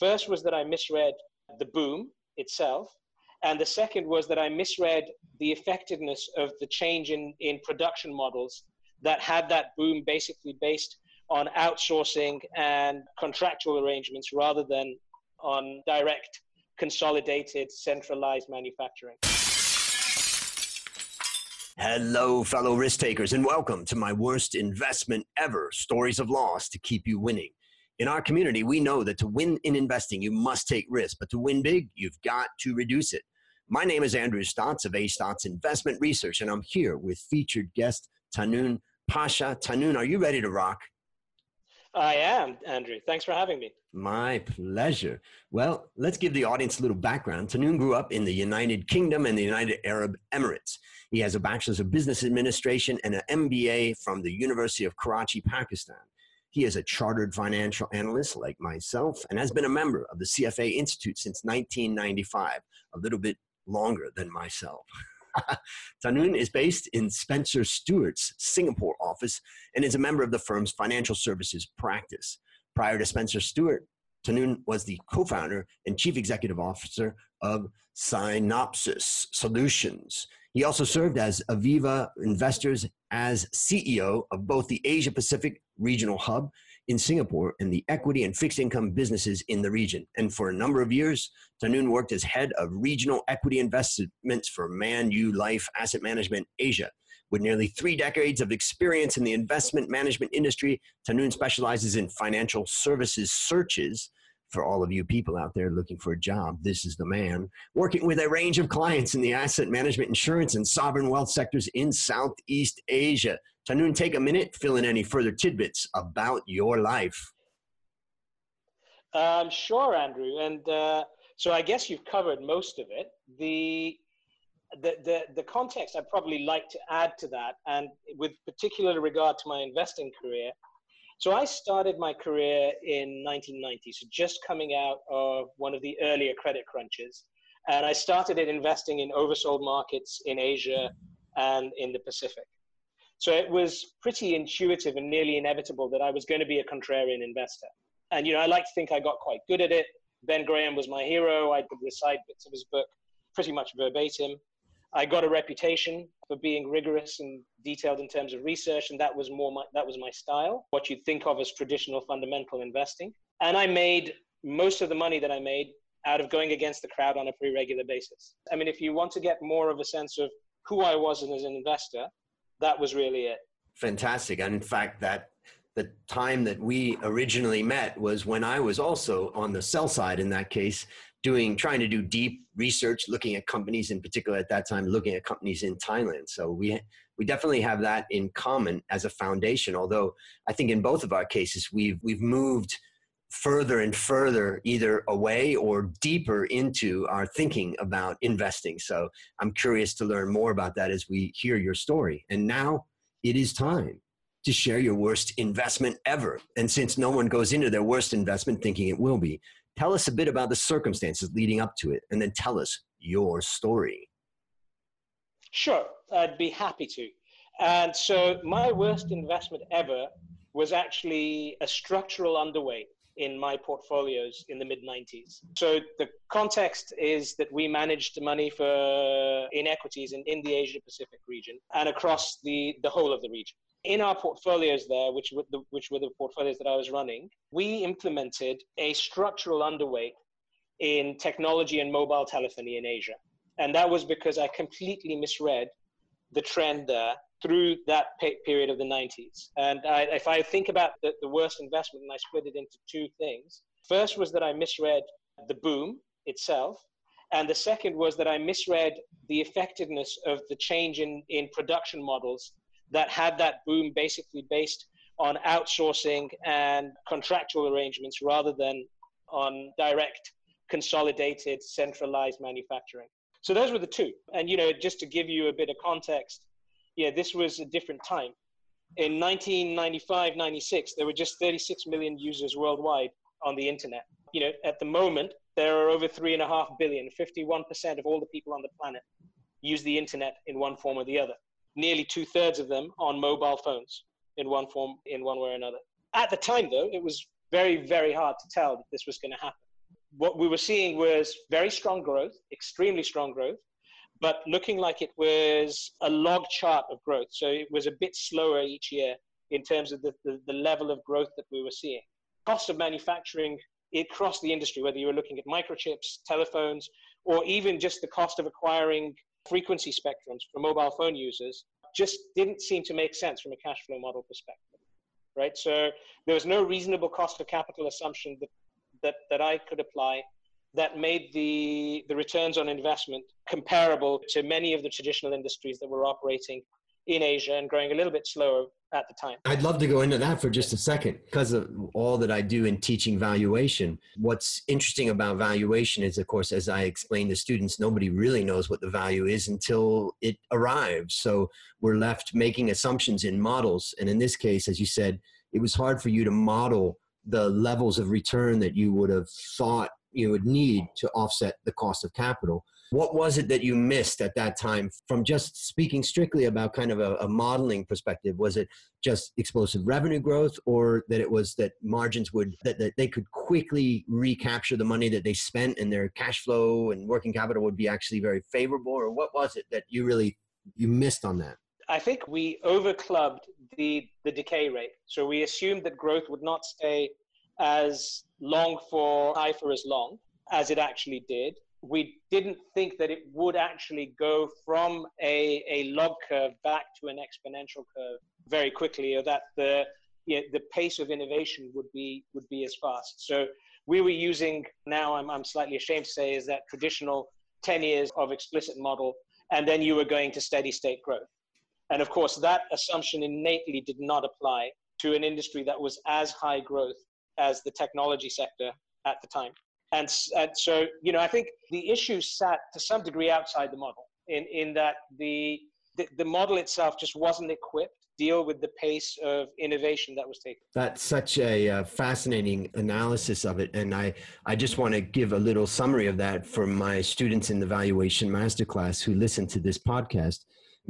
First was that I misread the boom itself. And the second was that I misread the effectiveness of the change in, in production models that had that boom basically based on outsourcing and contractual arrangements rather than on direct, consolidated, centralized manufacturing. Hello, fellow risk takers, and welcome to my worst investment ever stories of loss to keep you winning. In our community, we know that to win in investing, you must take risk, but to win big, you've got to reduce it. My name is Andrew Stotz of A Stotz Investment Research, and I'm here with featured guest Tahnoon Pasha. Tahnoon, are you ready to rock? I am, Andrew. Thanks for having me. My pleasure. Well, let's give the audience a little background. Tahnoon grew up in the United Kingdom and the United Arab Emirates. He has a bachelor's of business administration and an MBA from the University of Karachi, Pakistan. He is a chartered financial analyst like myself and has been a member of the CFA Institute since 1995, a little bit longer than myself. Tahnoon is based in Spencer Stuart's Singapore office and is a member of the firm's financial services practice. Prior to Spencer Stuart, Tahnoon was the co founder and chief executive officer of Synopsis Solutions. He also served as Aviva Investors as CEO of both the Asia Pacific Regional Hub in Singapore and the equity and fixed income businesses in the region. And for a number of years, Tahnoon worked as head of regional equity investments for Manulife Asset Management Asia. With nearly three decades of experience in the investment management industry, Tahnoon specializes in financial services searches for all of you people out there looking for a job, this is the man. Working with a range of clients in the asset management, insurance, and sovereign wealth sectors in Southeast Asia. Tahnoon, take a minute, fill in any further tidbits about your life. Um, sure, Andrew. And uh, so I guess you've covered most of it. The, the, the, the context I'd probably like to add to that, and with particular regard to my investing career, so I started my career in 1990, so just coming out of one of the earlier credit crunches. And I started in investing in oversold markets in Asia and in the Pacific. So it was pretty intuitive and nearly inevitable that I was going to be a contrarian investor. And, you know, I like to think I got quite good at it. Ben Graham was my hero. I could recite bits of his book pretty much verbatim. I got a reputation for being rigorous and detailed in terms of research, and that was more my, that was my style. What you'd think of as traditional fundamental investing, and I made most of the money that I made out of going against the crowd on a pretty regular basis. I mean, if you want to get more of a sense of who I was as an investor, that was really it. Fantastic, and in fact, that the time that we originally met was when I was also on the sell side in that case, doing trying to do deep research looking at companies in particular at that time looking at companies in thailand. So we we definitely have that in common as a foundation although i think in both of our cases we've we've moved further and further either away or deeper into our thinking about investing. So i'm curious to learn more about that as we hear your story. And now it is time to share your worst investment ever. And since no one goes into their worst investment thinking it will be Tell us a bit about the circumstances leading up to it, and then tell us your story. Sure, I'd be happy to. And so, my worst investment ever was actually a structural underweight in my portfolios in the mid 90s. So the context is that we managed money for in equities in, in the Asia Pacific region and across the, the whole of the region in our portfolios there, which were, the, which were the portfolios that I was running, we implemented a structural underweight in technology and mobile telephony in Asia. And that was because I completely misread the trend there through that period of the 90s. And I, if I think about the, the worst investment, and I split it into two things. First was that I misread the boom itself. And the second was that I misread the effectiveness of the change in, in production models that had that boom basically based on outsourcing and contractual arrangements rather than on direct, consolidated, centralized manufacturing. So those were the two. And you know, just to give you a bit of context, yeah, this was a different time. In 1995, 96, there were just 36 million users worldwide on the internet. You know, at the moment, there are over three and a half billion, 51% of all the people on the planet use the internet in one form or the other nearly two thirds of them on mobile phones in one form, in one way or another. At the time, though, it was very, very hard to tell that this was going to happen. what we were seeing was very strong growth, extremely strong growth, but looking like it was a log chart of growth. So it was a bit slower each year in terms of the, the, the level of growth that we were seeing. Cost of manufacturing across the industry, whether you were looking at microchips, telephones, or even just the cost of acquiring frequency spectrums for mobile phone users, just didn't seem to make sense from a cash flow model perspective, right? So there was no reasonable cost of capital assumption that, that, that I could apply that made the, the returns on investment comparable to many of the traditional industries that were operating in Asia and growing a little bit slower at the time. I'd love to go into that for just a second because of all that I do in teaching valuation. What's interesting about valuation is, of course, as I explain to students, nobody really knows what the value is until it arrives. So we're left making assumptions in models. And in this case, as you said, it was hard for you to model the levels of return that you would have thought you would need to offset the cost of capital. What was it that you missed at that time from just speaking strictly about kind of a, a, modeling perspective? Was it just explosive revenue growth or that it was that margins would, that, that they could quickly recapture the money that they spent and their cash flow and working capital would be actually very favorable? Or what was it that you really, you missed on that? I think we overclubbed the, the decay rate. So we assumed that growth would not stay as long for high for as long as it actually did we didn't think that it would actually go from a, a log curve back to an exponential curve very quickly, or that the you know, the pace of innovation would be would be as fast. So we were using now I'm I'm slightly ashamed to say is that traditional 10 years of explicit model, and then you were going to steady state growth. And of course, that assumption innately did not apply to an industry that was as high growth as the technology sector at the time. And, and so, you know, I think the issue sat to some degree outside the model in, in that the, the, the model itself just wasn't equipped deal with the pace of innovation that was taken. That's such a uh, fascinating analysis of it. And I, I just want to give a little summary of that for my students in the valuation masterclass who listen to this podcast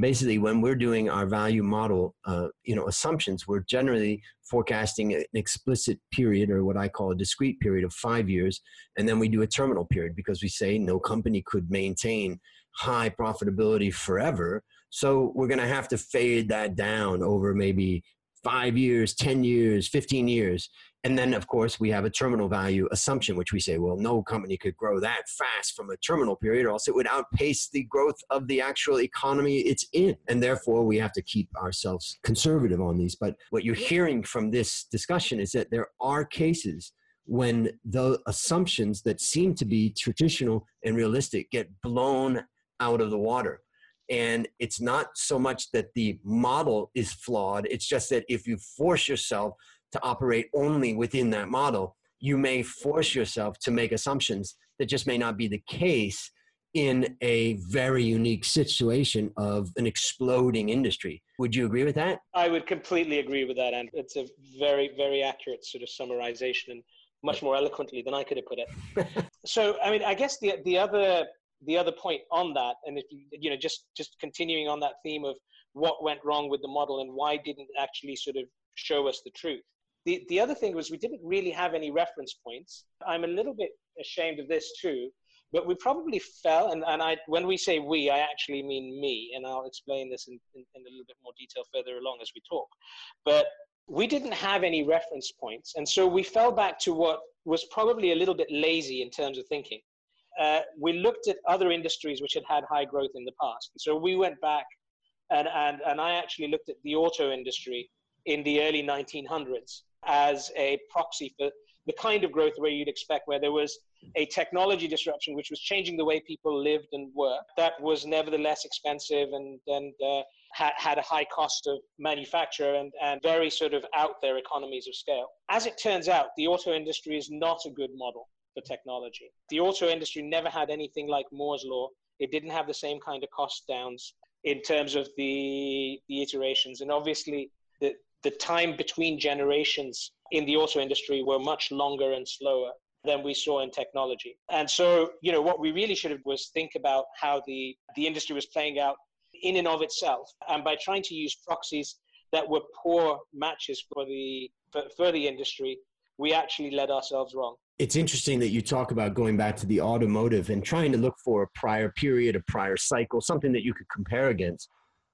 basically when we're doing our value model uh, you know assumptions we're generally forecasting an explicit period or what i call a discrete period of five years and then we do a terminal period because we say no company could maintain high profitability forever. So we're going to have to fade that down over maybe five years 10 years 15 years and then, of course, we have a terminal value assumption, which we say, well, no company could grow that fast from a terminal period, or else it would outpace the growth of the actual economy it's in. And therefore, we have to keep ourselves conservative on these. But what you're hearing from this discussion is that there are cases when the assumptions that seem to be traditional and realistic get blown out of the water. And it's not so much that the model is flawed, it's just that if you force yourself to operate only within that model, you may force yourself to make assumptions that just may not be the case in a very unique situation of an exploding industry. Would you agree with that? I would completely agree with that. And it's a very, very accurate sort of summarization and much more eloquently than I could have put it. so, I mean, I guess the, the other the other point on that, and if you, you know, just just continuing on that theme of what went wrong with the model and why didn't actually sort of show us the truth. The, the other thing was we didn't really have any reference points. I'm a little bit ashamed of this too, but we probably fell, and, and I, when we say we, I actually mean me, and I'll explain this in, in, in a little bit more detail further along as we talk. But we didn't have any reference points, and so we fell back to what was probably a little bit lazy in terms of thinking. Uh, we looked at other industries which had had high growth in the past. So we went back and, and, and I actually looked at the auto industry in the early 1900s as a proxy for the kind of growth where you'd expect, where there was a technology disruption which was changing the way people lived and worked, that was nevertheless expensive and, and uh, had, had a high cost of manufacture and, and very sort of out there economies of scale. As it turns out, the auto industry is not a good model for technology. The auto industry never had anything like Moore's Law. It didn't have the same kind of cost downs in terms of the, the iterations. And obviously, the, the time between generations in the auto industry were much longer and slower than we saw in technology. And so, you know, what we really should have was think about how the, the industry was playing out in and of itself. And by trying to use proxies that were poor matches for the, for, for the industry, we actually led ourselves wrong. It's interesting that you talk about going back to the automotive and trying to look for a prior period, a prior cycle, something that you could compare against,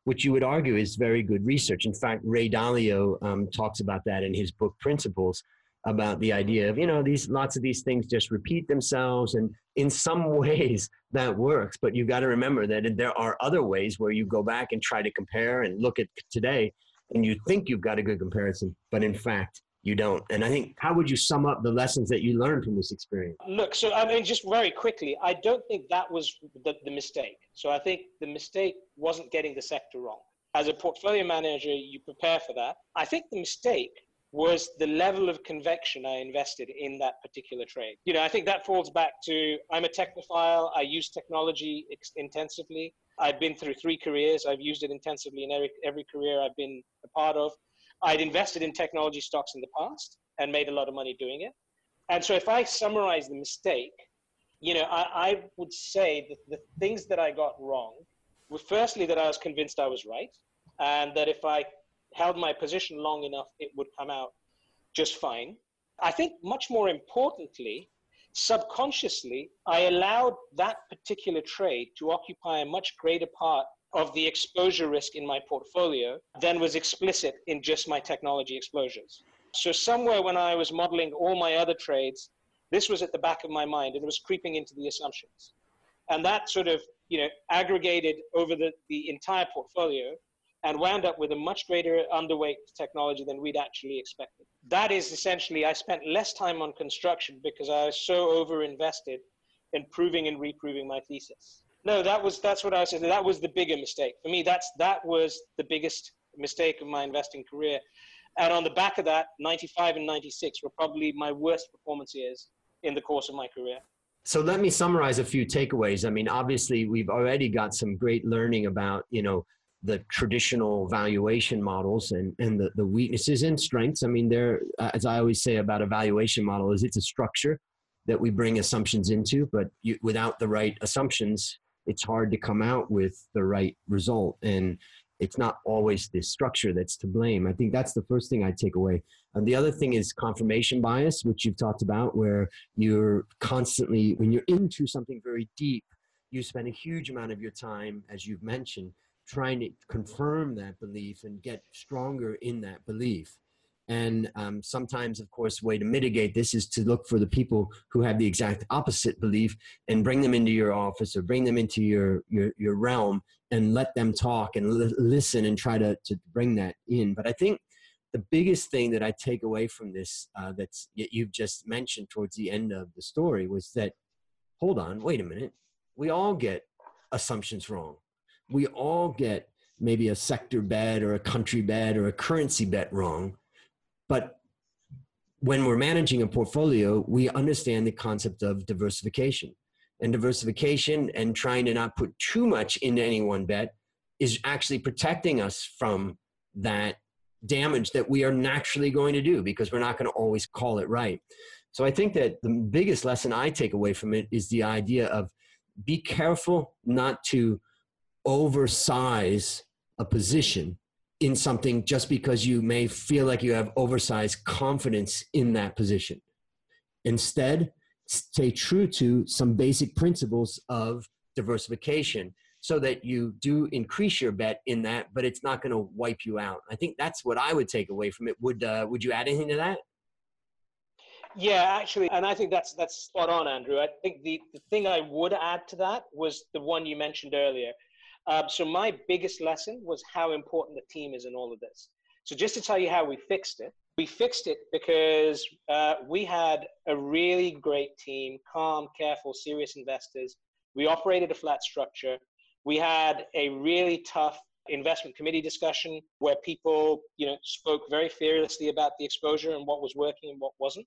which you would argue is very good research. In fact, Ray Dalio um, talks about that in his book Principles about the idea of you know these lots of these things just repeat themselves and in some ways that works but you've got to remember that there are other ways where you go back and try to compare and look at today and you think you've got a good comparison but in fact you don't. And I think, how would you sum up the lessons that you learned from this experience? Look, so I mean, just very quickly, I don't think that was the, the mistake. So I think the mistake wasn't getting the sector wrong. As a portfolio manager, you prepare for that. I think the mistake was the level of convection I invested in that particular trade. You know, I think that falls back to I'm a technophile. I use technology ex- intensively. I've been through three careers. I've used it intensively in every, every career I've been a part of. I'd invested in technology stocks in the past and made a lot of money doing it. And so if I summarize the mistake, you know, I, I would say that the things that I got wrong were firstly that I was convinced I was right, and that if I held my position long enough, it would come out just fine. I think much more importantly, subconsciously, I allowed that particular trade to occupy a much greater part of the exposure risk in my portfolio than was explicit in just my technology exposures. So, somewhere when I was modeling all my other trades, this was at the back of my mind and it was creeping into the assumptions. And that sort of, you know, aggregated over the, the entire portfolio and wound up with a much greater underweight technology than we'd actually expected. That is essentially, I spent less time on construction because I was so over invested in proving and reproving my thesis. No, that was that's what I saying. That was the bigger mistake for me. That's that was the biggest mistake of my investing career. And on the back of that, 95 and 96 were probably my worst performance years in the course of my career. So let me summarize a few takeaways. I mean, obviously, we've already got some great learning about, you know, the traditional valuation models and, and the, the weaknesses and strengths. I mean, there, uh, as I always say about a valuation model, is it's a structure that we bring assumptions into, but you, without the right assumptions, it's hard to come out with the right result. And it's not always the structure that's to blame. I think that's the first thing I take away. And the other thing is confirmation bias, which you've talked about, where you're constantly, when you're into something very deep, you spend a huge amount of your time, as you've mentioned, trying to confirm that belief and get stronger in that belief. And um, sometimes, of course, way to mitigate this is to look for the people who have the exact opposite belief and bring them into your office or bring them into your your, your realm and let them talk and li- listen and try to, to bring that in. But I think the biggest thing that I take away from this uh, that's you've just mentioned towards the end of the story was that hold on, wait a minute, we all get assumptions wrong. We all get maybe a sector bet or a country bet or a currency bet wrong but when we're managing a portfolio, we understand the concept of diversification. And diversification and trying to not put too much into any one bet is actually protecting us from that damage that we are naturally going to do because we're not going to always call it right. So I think that the biggest lesson I take away from it is the idea of be careful not to oversize a position in something just because you may feel like you have oversized confidence in that position. Instead, stay true to some basic principles of diversification so that you do increase your bet in that, but it's not going to wipe you out. I think that's what I would take away from it. Would uh, would you add anything to that? Yeah, actually, and I think that's that's spot on, Andrew. I think the, the thing I would add to that was the one you mentioned earlier, um, so my biggest lesson was how important the team is in all of this. So just to tell you how we fixed it, we fixed it because uh, we had a really great team, calm, careful, serious investors. We operated a flat structure. We had a really tough investment committee discussion where people, you know, spoke very fearlessly about the exposure and what was working and what wasn't.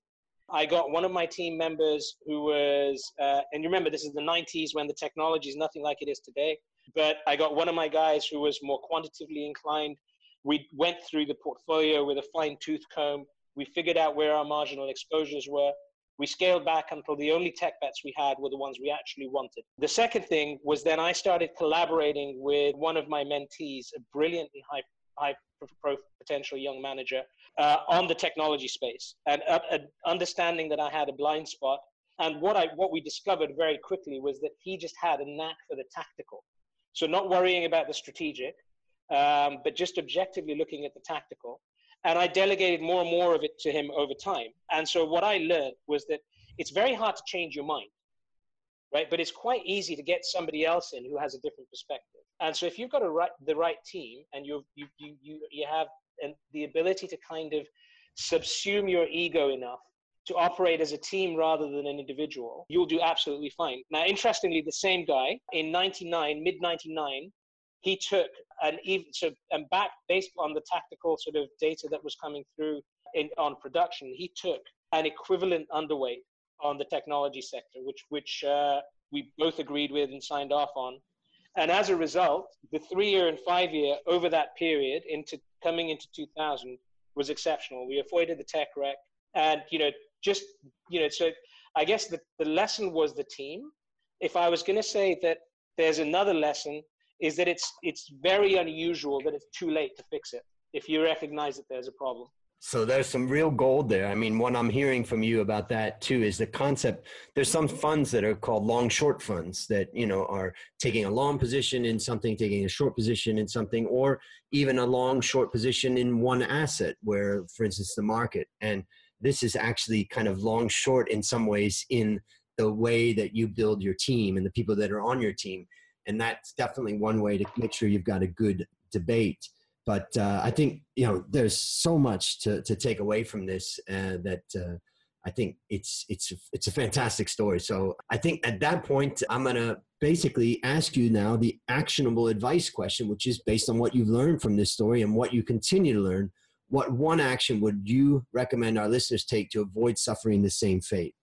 I got one of my team members who was, uh, and you remember this is the 90s when the technology is nothing like it is today. But I got one of my guys who was more quantitatively inclined. We went through the portfolio with a fine tooth comb. We figured out where our marginal exposures were. We scaled back until the only tech bets we had were the ones we actually wanted. The second thing was then I started collaborating with one of my mentees, a brilliantly high, high potential young manager uh, on the technology space and uh, understanding that I had a blind spot. And what I what we discovered very quickly was that he just had a knack for the tactical. So not worrying about the strategic, um, but just objectively looking at the tactical. And I delegated more and more of it to him over time. And so what I learned was that it's very hard to change your mind, right? But it's quite easy to get somebody else in who has a different perspective. And so if you've got right, the right team and you you you you have the ability to kind of subsume your ego enough to operate as a team rather than an individual, you'll do absolutely fine. Now, interestingly, the same guy in 99, mid 99, he took an even so and back based on the tactical sort of data that was coming through in on production, he took an equivalent underweight on the technology sector, which which uh, we both agreed with and signed off on. And as a result, the three year and five year over that period into coming into 2000 was exceptional. We avoided the tech wreck, and you know, just you know, so I guess the, the lesson was the team. If I was going to say that there's another lesson, is that it's it's very unusual that it's too late to fix it if you recognize that there's a problem. So there's some real gold there. I mean, what I'm hearing from you about that too is the concept. There's some funds that are called long short funds that, you know, are taking a long position in something, taking a short position in something, or even a long short position in one asset where, for instance, the market. And this is actually kind of long short in some ways in the way that you build your team and the people that are on your team. And that's definitely one way to make sure you've got a good debate but uh, I think you know there's so much to to take away from this uh, that uh, I think it's it's it's a fantastic story. So I think at that point I'm gonna basically ask you now the actionable advice question, which is based on what you've learned from this story and what you continue to learn. What one action would you recommend our listeners take to avoid suffering the same fate?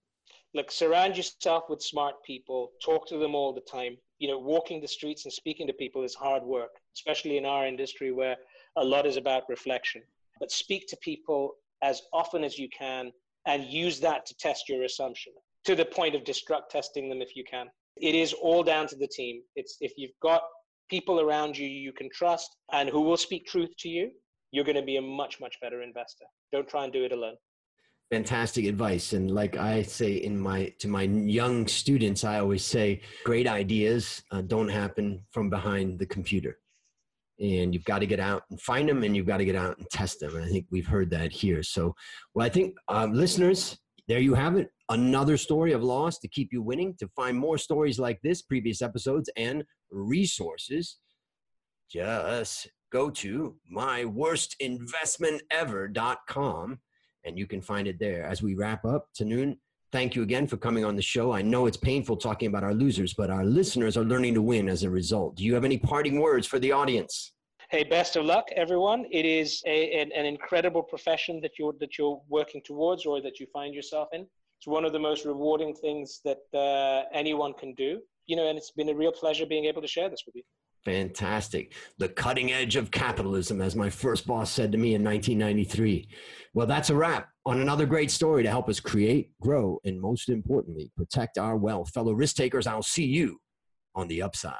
Look, surround yourself with smart people. Talk to them all the time. You know, walking the streets and speaking to people is hard work, especially in our industry where a lot is about reflection. But speak to people as often as you can and use that to test your assumption to the point of destruct testing them if you can. It is all down to the team. It's if you've got people around you you can trust and who will speak truth to you, you're going to be a much, much better investor. Don't try and do it alone fantastic advice and like i say in my to my young students i always say great ideas uh, don't happen from behind the computer and you've got to get out and find them and you've got to get out and test them. And I think we've heard that here. So, well, I think um, listeners, there you have it. Another story of loss to keep you winning. To find more stories like this, previous episodes, and resources, just go to myworstinvestmentever.com and you can find it there. As we wrap up, Tahnoon, thank you again for coming on the show. I know it's painful talking about our losers, but our listeners are learning to win as a result. Do you have any parting words for the audience? Hey, best of luck, everyone. It is a, an, an incredible profession that you're that you're working towards, or that you find yourself in. It's one of the most rewarding things that uh, anyone can do. You know, and it's been a real pleasure being able to share this with you. Fantastic. The cutting edge of capitalism, as my first boss said to me in 1993. Well, that's a wrap on another great story to help us create, grow, and most importantly, protect our wealth. Fellow risk takers, I'll see you on the upside.